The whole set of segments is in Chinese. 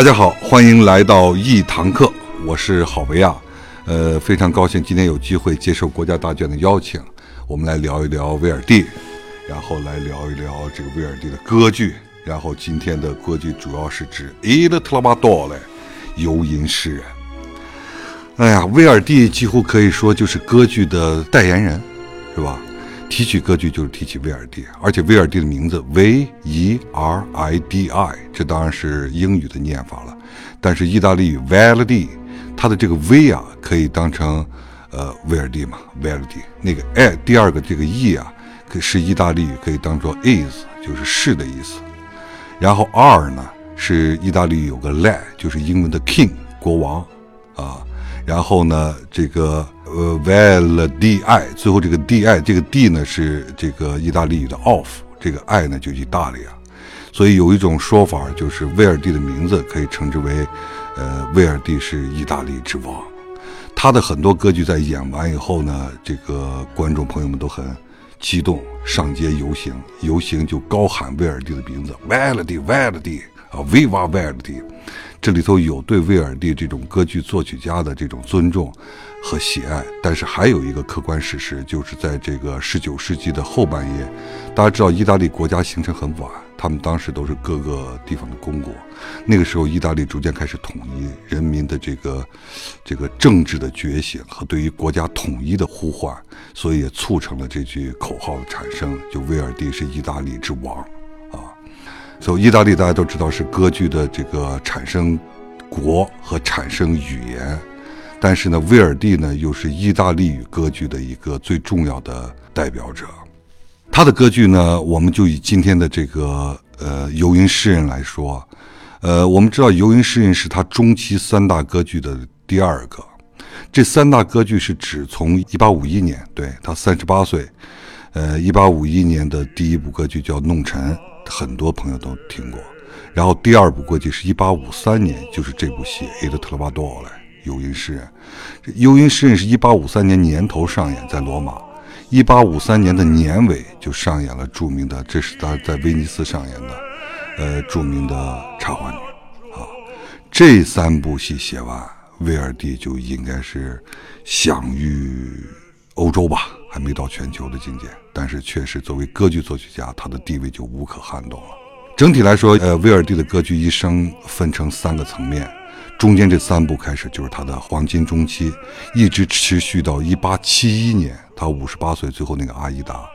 大家好，欢迎来到一堂课，我是郝维亚。呃，非常高兴今天有机会接受国家大剧院的邀请，我们来聊一聊威尔第，然后来聊一聊这个威尔第的歌剧。然后今天的歌剧主要是指《伊勒特拉巴多》嘞，游吟诗人。哎呀，威尔第几乎可以说就是歌剧的代言人，是吧？提起歌剧就是提起威尔第，而且威尔第的名字 V E R I D I，这当然是英语的念法了，但是意大利语 Verdi，它的这个 V 啊可以当成呃威尔第嘛，Verdi 那个哎第二个这个 E 啊，可是意大利语可以当做 is，就是是的意思。然后 R 呢是意大利语有个 Le，就是英文的 King 国王啊。然后呢这个呃 Val D I，最后这个 D I 这个 D 呢是这个意大利语的 Off，这个 I 呢就意大利啊。所以有一种说法就是威尔第的名字可以称之为呃威尔第是意大利之王。他的很多歌剧在演完以后呢，这个观众朋友们都很。激动上街游行，游行就高喊威尔第的名字，威尔第，威尔第啊，维瓦威尔第。这里头有对威尔第这种歌剧作曲家的这种尊重和喜爱，但是还有一个客观事实，就是在这个十九世纪的后半叶，大家知道意大利国家形成很晚。他们当时都是各个地方的公国，那个时候意大利逐渐开始统一，人民的这个这个政治的觉醒和对于国家统一的呼唤，所以也促成了这句口号的产生，就威尔第是意大利之王。所以意大利大家都知道是歌剧的这个产生国和产生语言，但是呢，威尔第呢又是意大利语歌剧的一个最重要的代表者。他的歌剧呢，我们就以今天的这个呃游吟诗人来说，呃，我们知道游吟诗人是他中期三大歌剧的第二个。这三大歌剧是指从一八五一年，对他三十八岁，呃，一八五一年的第一部歌剧叫《弄臣》，很多朋友都听过。然后第二部歌剧是一八五三年，就是这部戏《埃德特拉巴多》来游云诗人。游云诗人是一八五三年年头上演在罗马。一八五三年的年尾就上演了著名的，这是他在威尼斯上演的，呃，著名的《插花女》啊。这三部戏写完，威尔第就应该是享誉欧洲吧，还没到全球的境界，但是确实作为歌剧作曲家，他的地位就无可撼动了。整体来说，呃，威尔第的歌剧一生分成三个层面。中间这三部开始就是他的黄金中期，一直持续到一八七一年，他五十八岁，最后那个阿依达。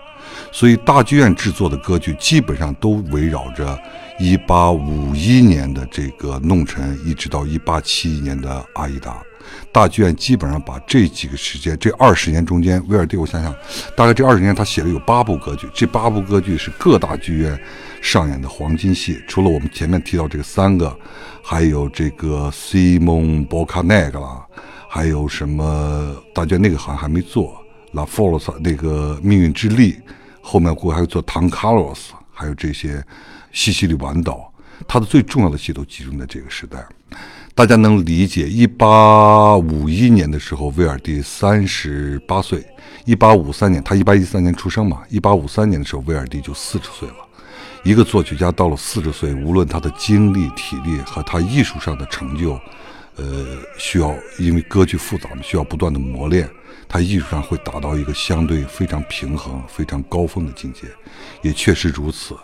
所以大剧院制作的歌剧基本上都围绕着一八五一年的这个弄臣，一直到一八七一年的阿依达。大剧院基本上把这几个时间，这二十年中间，威尔第，我想想，大概这二十年他写了有八部歌剧，这八部歌剧是各大剧院上演的黄金戏。除了我们前面提到这个三个，还有这个西蒙·博卡奈格啦，还有什么大剧院那个好像还没做拉弗罗斯那个命运之力，后面过还有做唐卡洛斯，还有这些西西里晚岛，他的最重要的戏都集中在这个时代。大家能理解，一八五一年的时候，威尔第三十八岁；一八五三年，他一八一三年出生嘛，一八五三年的时候，威尔第就四十岁了。一个作曲家到了四十岁，无论他的精力、体力和他艺术上的成就，呃，需要因为歌剧复杂嘛，需要不断的磨练。他艺术上会达到一个相对非常平衡、非常高峰的境界，也确实如此。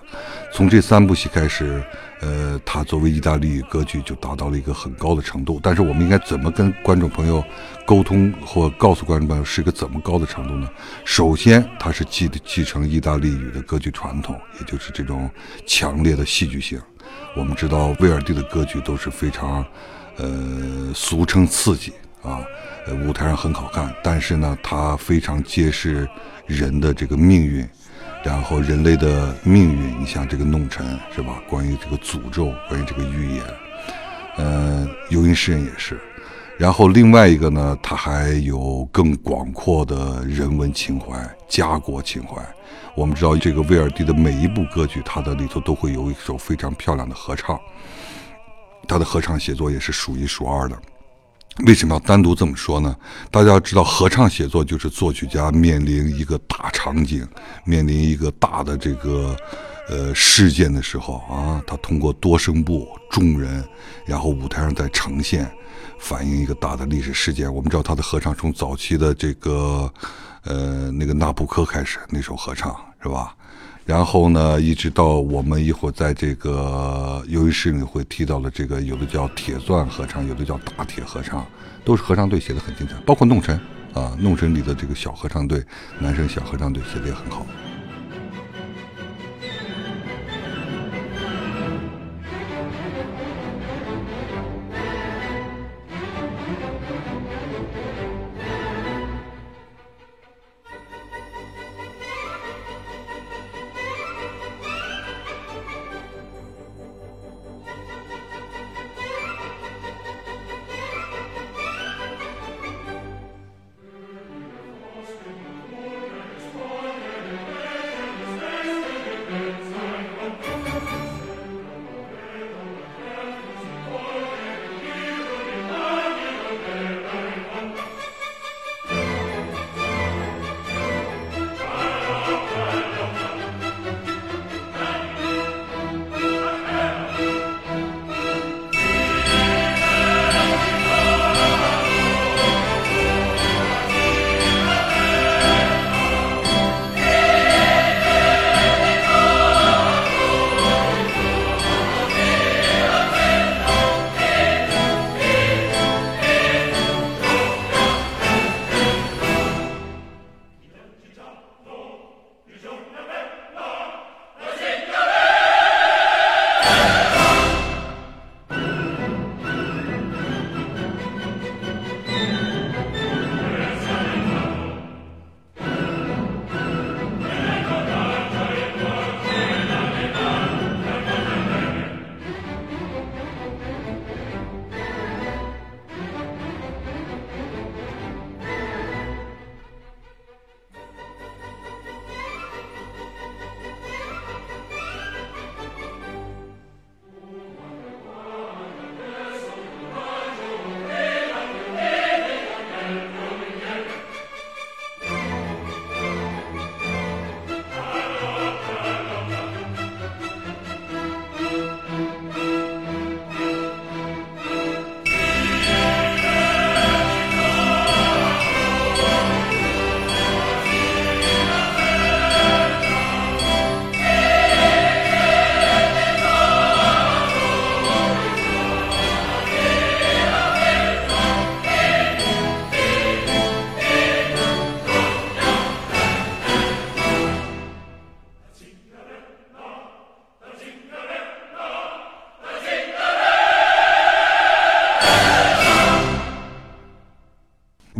从这三部戏开始，呃，他作为意大利歌剧就达到了一个很高的程度。但是，我们应该怎么跟观众朋友沟通或告诉观众朋友是一个怎么高的程度呢？首先，他是继继承意大利语的歌剧传统，也就是这种强烈的戏剧性。我们知道，威尔第的歌剧都是非常，呃，俗称刺激啊。呃，舞台上很好看，但是呢，它非常揭示人的这个命运，然后人类的命运。你像这个弄臣是吧？关于这个诅咒，关于这个预言，呃，游吟诗人也是。然后另外一个呢，他还有更广阔的人文情怀、家国情怀。我们知道，这个威尔第的每一部歌剧，它的里头都会有一首非常漂亮的合唱，他的合唱写作也是数一数二的。为什么要单独这么说呢？大家要知道，合唱写作就是作曲家面临一个大场景，面临一个大的这个呃事件的时候啊，他通过多声部、众人，然后舞台上再呈现，反映一个大的历史事件。我们知道他的合唱从早期的这个呃那个纳布科开始那首合唱是吧？然后呢，一直到我们一会儿在这个游戏室里会提到的这个，有的叫铁钻合唱，有的叫大铁合唱，都是合唱队写的很精彩，包括弄臣啊，弄臣里的这个小合唱队，男生小合唱队写的也很好。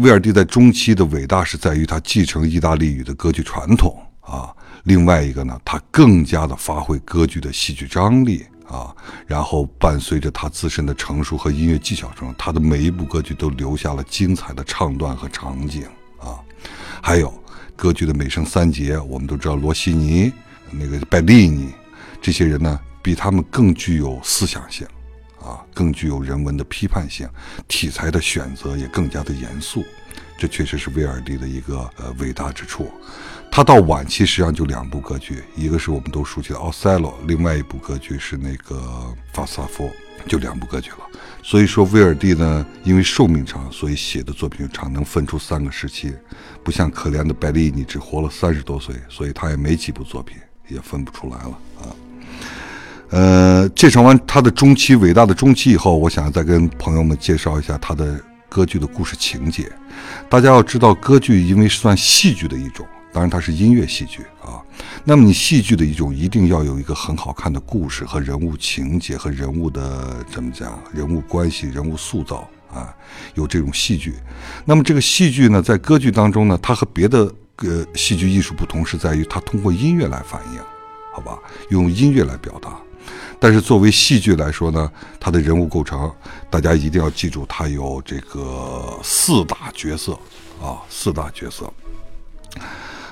威尔第在中期的伟大是在于他继承意大利语的歌剧传统啊，另外一个呢，他更加的发挥歌剧的戏剧张力啊，然后伴随着他自身的成熟和音乐技巧中，他的每一部歌剧都留下了精彩的唱段和场景啊，还有歌剧的美声三杰，我们都知道罗西尼、那个拜利尼这些人呢，比他们更具有思想性。啊，更具有人文的批判性，题材的选择也更加的严肃，这确实是威尔第的一个呃伟大之处。他到晚期实际上就两部歌剧，一个是我们都熟悉的《奥赛罗》，另外一部歌剧是那个《法萨夫》，就两部歌剧了。所以说，威尔第呢，因为寿命长，所以写的作品长，能分出三个时期，不像可怜的拜利尼只活了三十多岁，所以他也没几部作品，也分不出来了啊。呃，介绍完他的中期伟大的中期以后，我想再跟朋友们介绍一下他的歌剧的故事情节。大家要知道，歌剧因为算戏剧的一种，当然它是音乐戏剧啊。那么你戏剧的一种，一定要有一个很好看的故事和人物情节和人物的怎么讲，人物关系、人物塑造啊，有这种戏剧。那么这个戏剧呢，在歌剧当中呢，它和别的呃戏剧艺术不同，是在于它通过音乐来反映，好吧？用音乐来表达。但是作为戏剧来说呢，它的人物构成，大家一定要记住，它有这个四大角色啊，四大角色。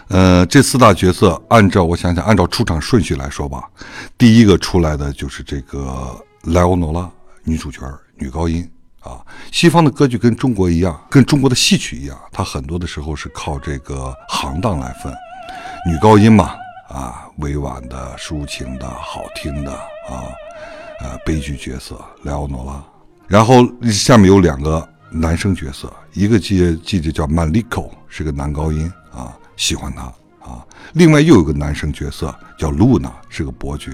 呃，这四大角色，按照我想想，按照出场顺序来说吧，第一个出来的就是这个莱欧诺拉女主角，女高音啊。西方的歌剧跟中国一样，跟中国的戏曲一样，它很多的时候是靠这个行当来分，女高音嘛。啊，委婉的、抒情的、好听的啊，呃，悲剧角色莱奥诺拉。然后下面有两个男生角色，一个记记者叫曼利科，是个男高音啊，喜欢他啊。另外又有个男生角色叫露娜，是个伯爵，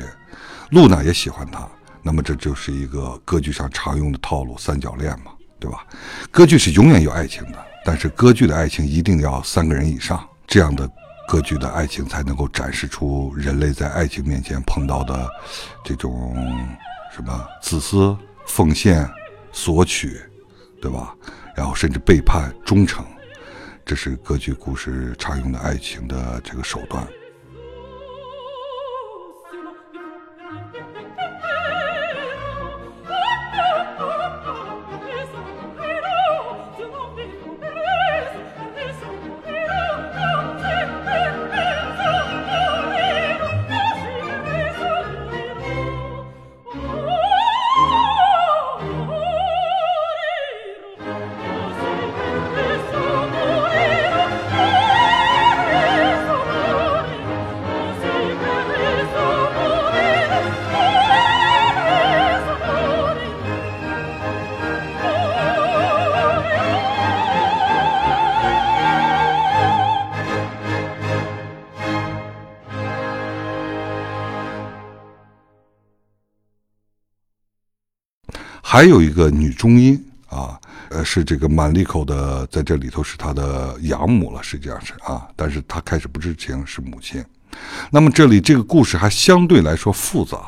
露娜也喜欢他。那么这就是一个歌剧上常用的套路——三角恋嘛，对吧？歌剧是永远有爱情的，但是歌剧的爱情一定要三个人以上，这样的歌剧的爱情才能够展示出人类在爱情面前碰到的这种什么自私、奉献。索取，对吧？然后甚至背叛、忠诚，这是歌剧故事常用的爱情的这个手段。还有一个女中音啊，呃，是这个满利口的，在这里头是她的养母了，实际上是啊，但是她开始不知情是母亲。那么这里这个故事还相对来说复杂，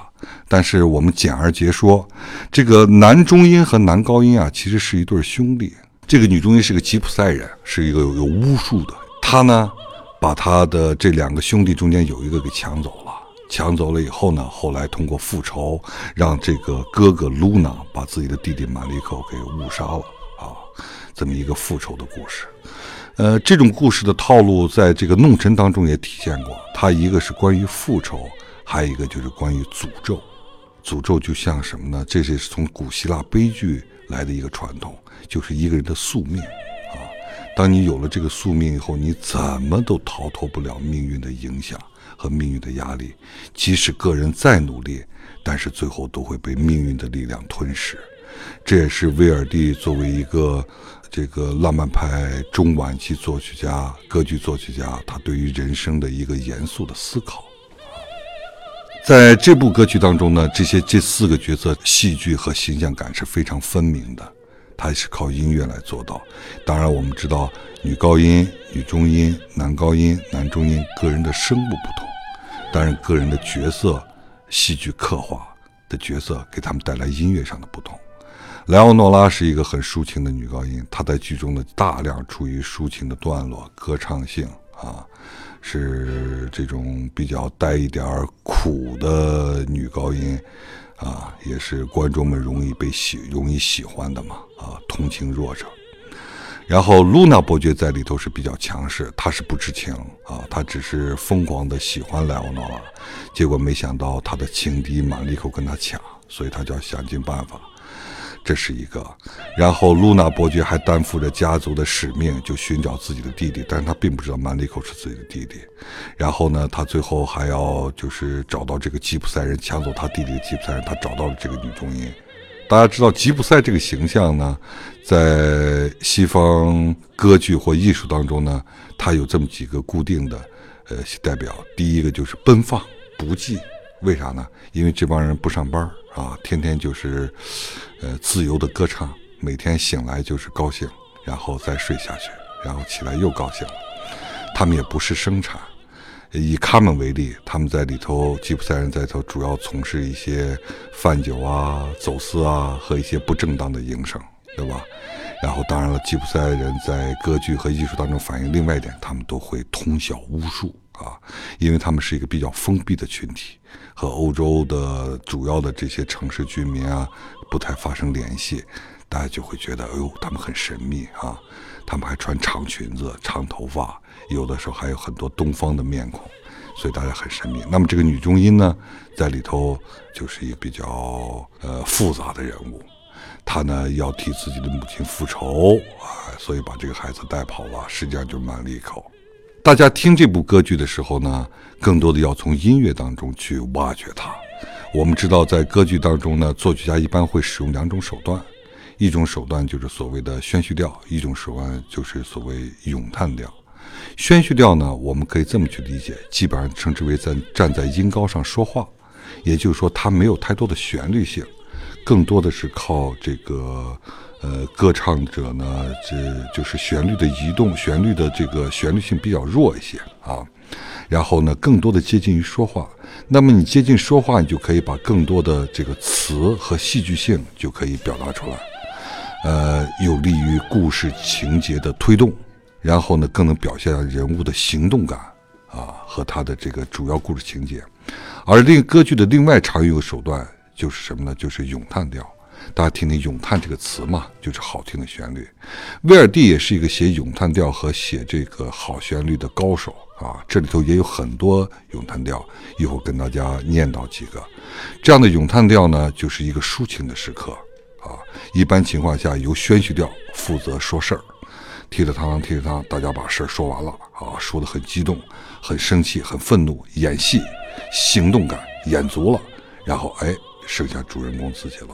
但是我们简而结说，这个男中音和男高音啊，其实是一对兄弟。这个女中音是个吉普赛人，是一个有巫术的，她呢，把她的这两个兄弟中间有一个给抢走了。抢走了以后呢，后来通过复仇，让这个哥哥露娜把自己的弟弟马利克给误杀了啊，这么一个复仇的故事。呃，这种故事的套路在这个《弄臣》当中也体现过。它一个是关于复仇，还有一个就是关于诅咒。诅咒就像什么呢？这是从古希腊悲剧来的一个传统，就是一个人的宿命啊。当你有了这个宿命以后，你怎么都逃脱不了命运的影响。和命运的压力，即使个人再努力，但是最后都会被命运的力量吞噬。这也是威尔第作为一个这个浪漫派中晚期作曲家、歌剧作曲家，他对于人生的一个严肃的思考。在这部歌曲当中呢，这些这四个角色戏剧和形象感是非常分明的。它是靠音乐来做到。当然，我们知道女高音、女中音、男高音、男中音个人的声部不同，担任个人的角色、戏剧刻画的角色给他们带来音乐上的不同。莱奥诺拉是一个很抒情的女高音，她在剧中的大量处于抒情的段落，歌唱性啊，是这种比较带一点苦的女高音。啊，也是观众们容易被喜、容易喜欢的嘛。啊，同情弱者。然后露娜伯爵在里头是比较强势，他是不知情啊，他只是疯狂的喜欢莱奥诺拉，结果没想到他的情敌玛丽口跟他抢，所以他就要想尽办法。这是一个，然后露娜伯爵还担负着家族的使命，就寻找自己的弟弟，但是他并不知道曼利口是自己的弟弟。然后呢，他最后还要就是找到这个吉普赛人，抢走他弟弟的吉普赛人，他找到了这个女中音。大家知道吉普赛这个形象呢，在西方歌剧或艺术当中呢，它有这么几个固定的呃代表。第一个就是奔放不羁，为啥呢？因为这帮人不上班。啊，天天就是，呃，自由的歌唱，每天醒来就是高兴，然后再睡下去，然后起来又高兴了。他们也不是生产，以他们为例，他们在里头，吉普赛人在里头主要从事一些贩酒啊、走私啊和一些不正当的营生，对吧？然后，当然了，吉普赛人在歌剧和艺术当中反映另外一点，他们都会通晓巫术。啊，因为他们是一个比较封闭的群体，和欧洲的主要的这些城市居民啊不太发生联系，大家就会觉得，哎呦，他们很神秘啊。他们还穿长裙子、长头发，有的时候还有很多东方的面孔，所以大家很神秘。那么这个女中音呢，在里头就是一个比较呃复杂的人物，她呢要替自己的母亲复仇啊，所以把这个孩子带跑了，实际上就是满利口。大家听这部歌剧的时候呢，更多的要从音乐当中去挖掘它。我们知道，在歌剧当中呢，作曲家一般会使用两种手段，一种手段就是所谓的宣叙调，一种手段就是所谓咏叹调。宣叙调呢，我们可以这么去理解，基本上称之为在站在音高上说话，也就是说，它没有太多的旋律性，更多的是靠这个。呃，歌唱者呢，这就是旋律的移动，旋律的这个旋律性比较弱一些啊。然后呢，更多的接近于说话。那么你接近说话，你就可以把更多的这个词和戏剧性就可以表达出来，呃，有利于故事情节的推动。然后呢，更能表现人物的行动感啊和他的这个主要故事情节。而另歌剧的另外常用手段就是什么呢？就是咏叹调。大家听听“咏叹”这个词嘛，就是好听的旋律。威尔第也是一个写咏叹调和写这个好旋律的高手啊，这里头也有很多咏叹调，一会儿跟大家念叨几个。这样的咏叹调呢，就是一个抒情的时刻啊。一般情况下，由宣叙调负责说事儿，踢了汤踢了汤，大家把事儿说完了啊，说的很激动、很生气、很愤怒，演戏，行动感演足了，然后哎，剩下主人公自己了。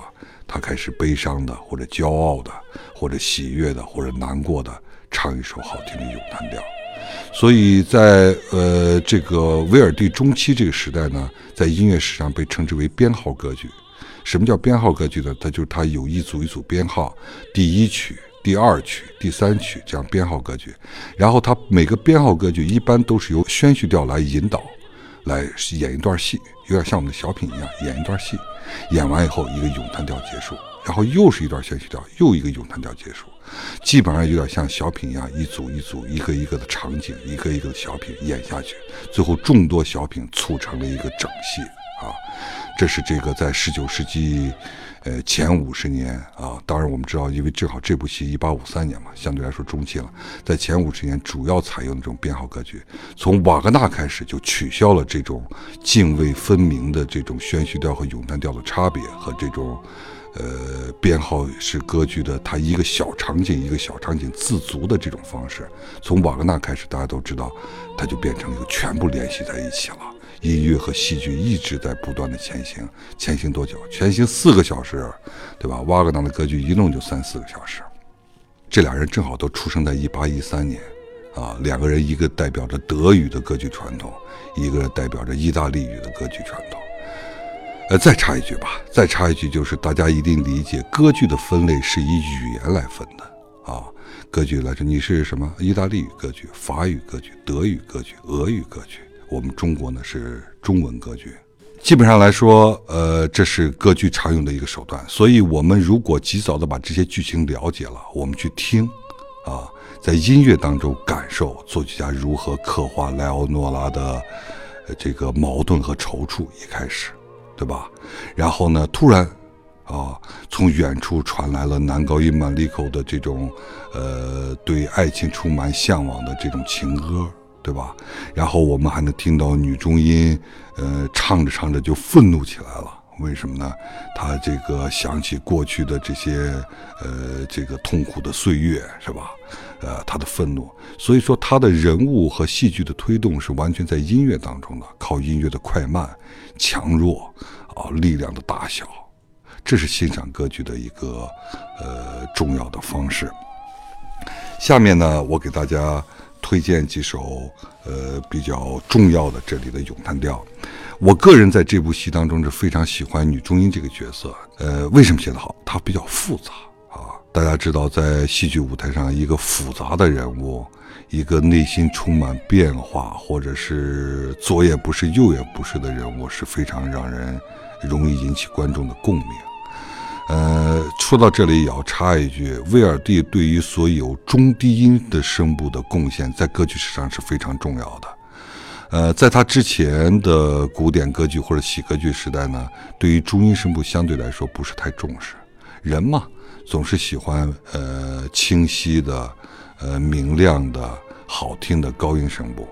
他开始悲伤的，或者骄傲的，或者喜悦的，或者难过的，唱一首好听的咏叹调。所以在呃这个威尔第中期这个时代呢，在音乐史上被称之为编号歌剧。什么叫编号歌剧呢？它就是它有一组一组编号，第一曲、第二曲、第三曲这样编号歌剧。然后它每个编号歌剧一般都是由宣叙调来引导。来演一段戏，有点像我们的小品一样，演一段戏，演完以后一个咏叹调结束，然后又是一段宣叙调，又一个咏叹调结束，基本上有点像小品一样，一组一组，一个一个的场景，一个一个的小品演下去，最后众多小品促成了一个整戏啊，这是这个在十九世纪。呃，前五十年啊，当然我们知道，因为正好这部戏一八五三年嘛，相对来说中期了。在前五十年，主要采用这种编号歌剧，从瓦格纳开始就取消了这种泾渭分明的这种宣叙调和咏叹调的差别和这种，呃，编号式歌剧的它一个小场景一个小场景自足的这种方式。从瓦格纳开始，大家都知道，它就变成一个全部联系在一起了。音乐和戏剧一直在不断的前行，前行多久？前行四个小时，对吧？瓦格纳的歌剧一弄就三四个小时。这俩人正好都出生在一八一三年，啊，两个人一个代表着德语的歌剧传统，一个代表着意大利语的歌剧传统。呃，再插一句吧，再插一句就是大家一定理解，歌剧的分类是以语言来分的啊。歌剧来说，你是什么？意大利语歌剧、法语歌剧、德语歌剧、俄语歌剧。我们中国呢是中文歌剧，基本上来说，呃，这是歌剧常用的一个手段。所以，我们如果及早的把这些剧情了解了，我们去听，啊，在音乐当中感受作曲家如何刻画莱奥诺拉的这个矛盾和踌躇，一开始，对吧？然后呢，突然，啊，从远处传来了男高音曼利口的这种，呃，对爱情充满向往的这种情歌。对吧？然后我们还能听到女中音，呃，唱着唱着就愤怒起来了。为什么呢？她这个想起过去的这些，呃，这个痛苦的岁月，是吧？呃，她的愤怒。所以说，她的人物和戏剧的推动是完全在音乐当中的，靠音乐的快慢、强弱啊，力量的大小，这是欣赏歌剧的一个呃重要的方式。下面呢，我给大家。推荐几首呃比较重要的这里的咏叹调。我个人在这部戏当中是非常喜欢女中音这个角色。呃，为什么写得好？她比较复杂啊。大家知道，在戏剧舞台上，一个复杂的人物，一个内心充满变化，或者是左也不是右也不是的人物，是非常让人容易引起观众的共鸣。呃，说到这里也要插一句，威尔第对于所有中低音的声部的贡献，在歌剧史上是非常重要的。呃，在他之前的古典歌剧或者喜歌剧时代呢，对于中音声部相对来说不是太重视。人嘛，总是喜欢呃清晰的、呃明亮的、好听的高音声部，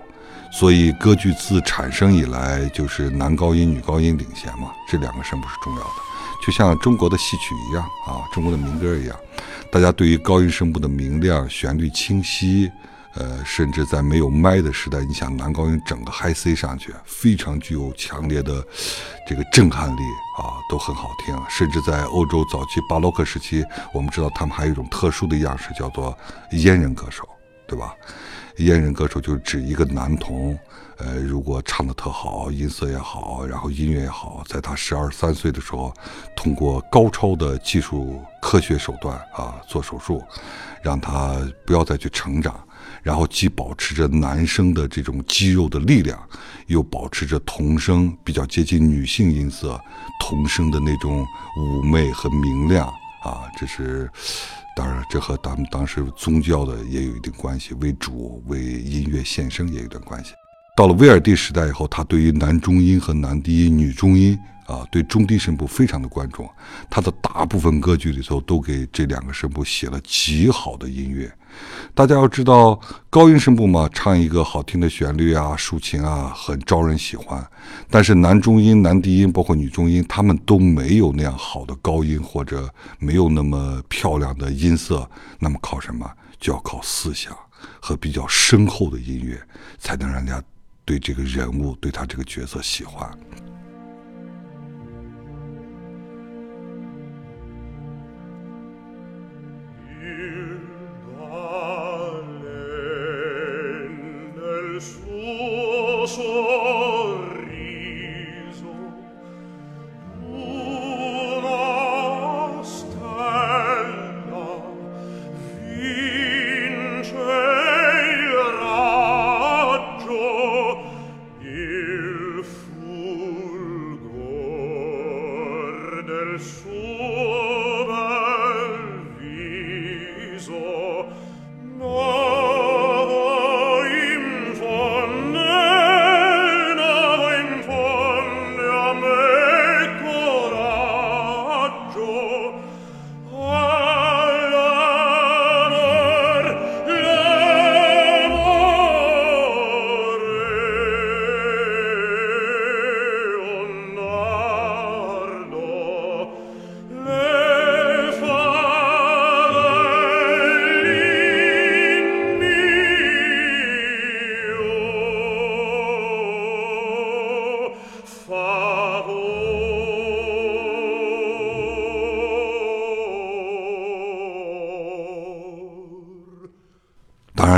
所以歌剧自产生以来就是男高音、女高音领衔嘛，这两个声部是重要的。就像中国的戏曲一样啊，中国的民歌一样，大家对于高音声部的明亮、旋律清晰、呃，甚至在没有麦的时代，你想男高音整个 high C 上去，非常具有强烈的这个震撼力啊，都很好听。甚至在欧洲早期巴洛克时期，我们知道他们还有一种特殊的样式，叫做阉人歌手，对吧？阉人歌手就是指一个男童，呃，如果唱的特好，音色也好，然后音乐也好，在他十二三岁的时候，通过高超的技术科学手段啊，做手术，让他不要再去成长。然后既保持着男生的这种肌肉的力量，又保持着童声比较接近女性音色，童声的那种妩媚和明亮啊，这是当然，这和咱们当时宗教的也有一定关系，为主为音乐献声也有点关系。到了威尔第时代以后，他对于男中音和男低音、女中音。啊，对中低声部非常的关注，他的大部分歌剧里头都给这两个声部写了极好的音乐。大家要知道，高音声部嘛，唱一个好听的旋律啊，抒情啊，很招人喜欢。但是男中音、男低音，包括女中音，他们都没有那样好的高音，或者没有那么漂亮的音色。那么靠什么？就要靠思想和比较深厚的音乐，才能让人家对这个人物、对他这个角色喜欢。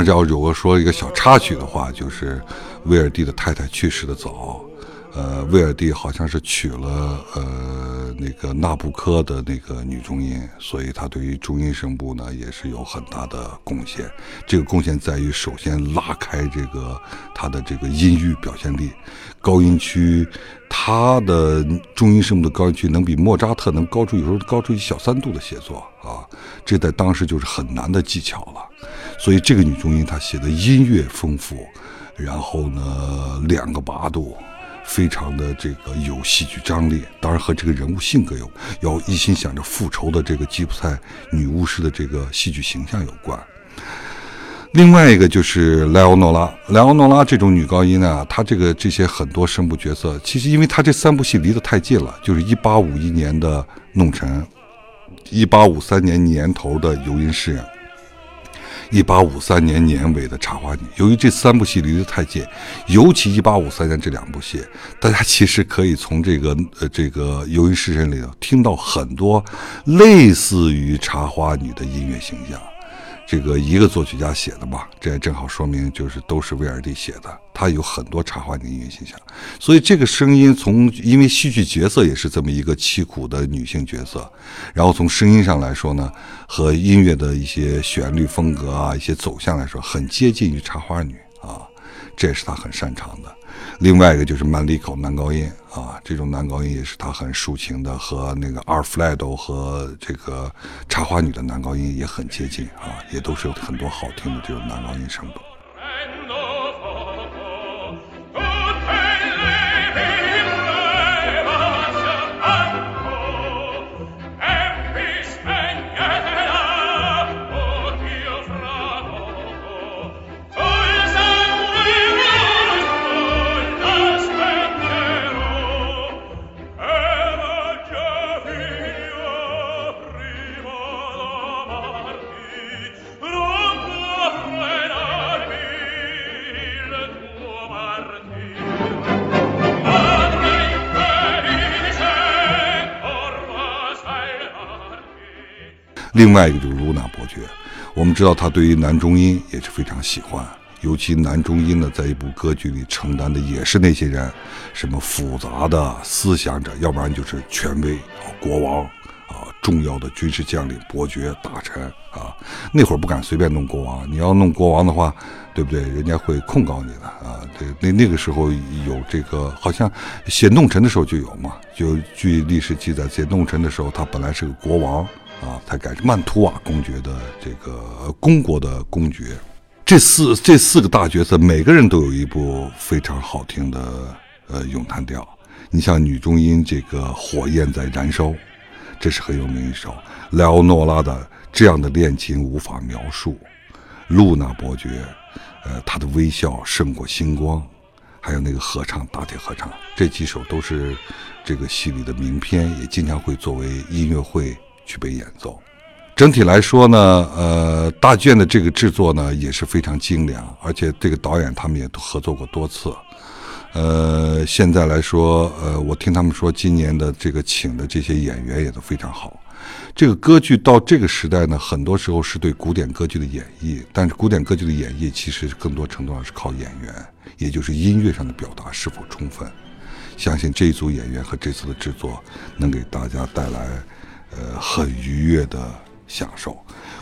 要如果说一个小插曲的话，就是威尔第的太太去世的早，呃，威尔第好像是娶了呃那个纳布科的那个女中音，所以他对于中音声部呢也是有很大的贡献。这个贡献在于，首先拉开这个他的这个音域表现力，高音区，他的中音声部的高音区能比莫扎特能高出有时候高出一小三度的写作啊，这在当时就是很难的技巧了。所以这个女中音她写的音乐丰富，然后呢两个八度，非常的这个有戏剧张力。当然和这个人物性格有，要一心想着复仇的这个吉普赛女巫师的这个戏剧形象有关。另外一个就是莱奥诺拉，莱奥诺拉这种女高音呢，她这个这些很多声部角色，其实因为她这三部戏离得太近了，就是一八五一年的《弄臣》，一八五三年年头的《游吟诗人》。一八五三年年尾的《茶花女》，由于这三部戏离得太近，尤其一八五三年这两部戏，大家其实可以从这个呃这个《游吟诗人》里头听到很多类似于《茶花女》的音乐形象。这个一个作曲家写的嘛，这也正好说明就是都是威尔第写的。他有很多插画的音乐形象，所以这个声音从因为戏剧角色也是这么一个凄苦的女性角色，然后从声音上来说呢，和音乐的一些旋律风格啊、一些走向来说，很接近于插花女啊，这也是他很擅长的。另外一个就是曼利口男高音啊，这种男高音也是他很抒情的，和那个阿尔弗莱多和这个茶花女的男高音也很接近啊，也都是有很多好听的这种男高音声部。另外一个就是卢娜伯爵，我们知道他对于男中音也是非常喜欢，尤其男中音呢，在一部歌剧里承担的也是那些人，什么复杂的思想者，要不然就是权威啊，国王啊。重要的军事将领、伯爵、大臣啊，那会儿不敢随便弄国王。你要弄国王的话，对不对？人家会控告你的啊。对，那那个时候有这个，好像写弄臣的时候就有嘛。就据历史记载，写弄臣的时候，他本来是个国王啊，才改成曼图瓦公爵的这个公国的公爵。这四这四个大角色，每个人都有一部非常好听的呃咏叹调。你像女中音，这个火焰在燃烧。这是很有名一首莱奥诺拉的这样的恋情无法描述，露娜伯爵，呃，他的微笑胜过星光，还有那个合唱大铁合唱，这几首都是这个戏里的名篇，也经常会作为音乐会去被演奏。整体来说呢，呃，大剧院的这个制作呢也是非常精良，而且这个导演他们也都合作过多次。呃，现在来说，呃，我听他们说，今年的这个请的这些演员也都非常好。这个歌剧到这个时代呢，很多时候是对古典歌剧的演绎，但是古典歌剧的演绎其实更多程度上是靠演员，也就是音乐上的表达是否充分。相信这一组演员和这次的制作能给大家带来呃很愉悦的享受。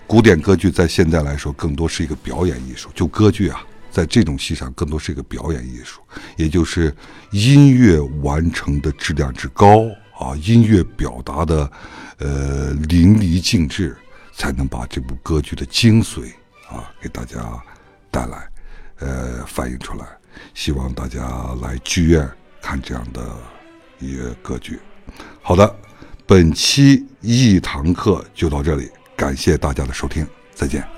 古典歌剧在现在来说，更多是一个表演艺术，就歌剧啊。在这种戏上，更多是一个表演艺术，也就是音乐完成的质量之高啊，音乐表达的呃淋漓尽致，才能把这部歌剧的精髓啊给大家带来，呃反映出来。希望大家来剧院看这样的一个歌剧。好的，本期一堂课就到这里，感谢大家的收听，再见。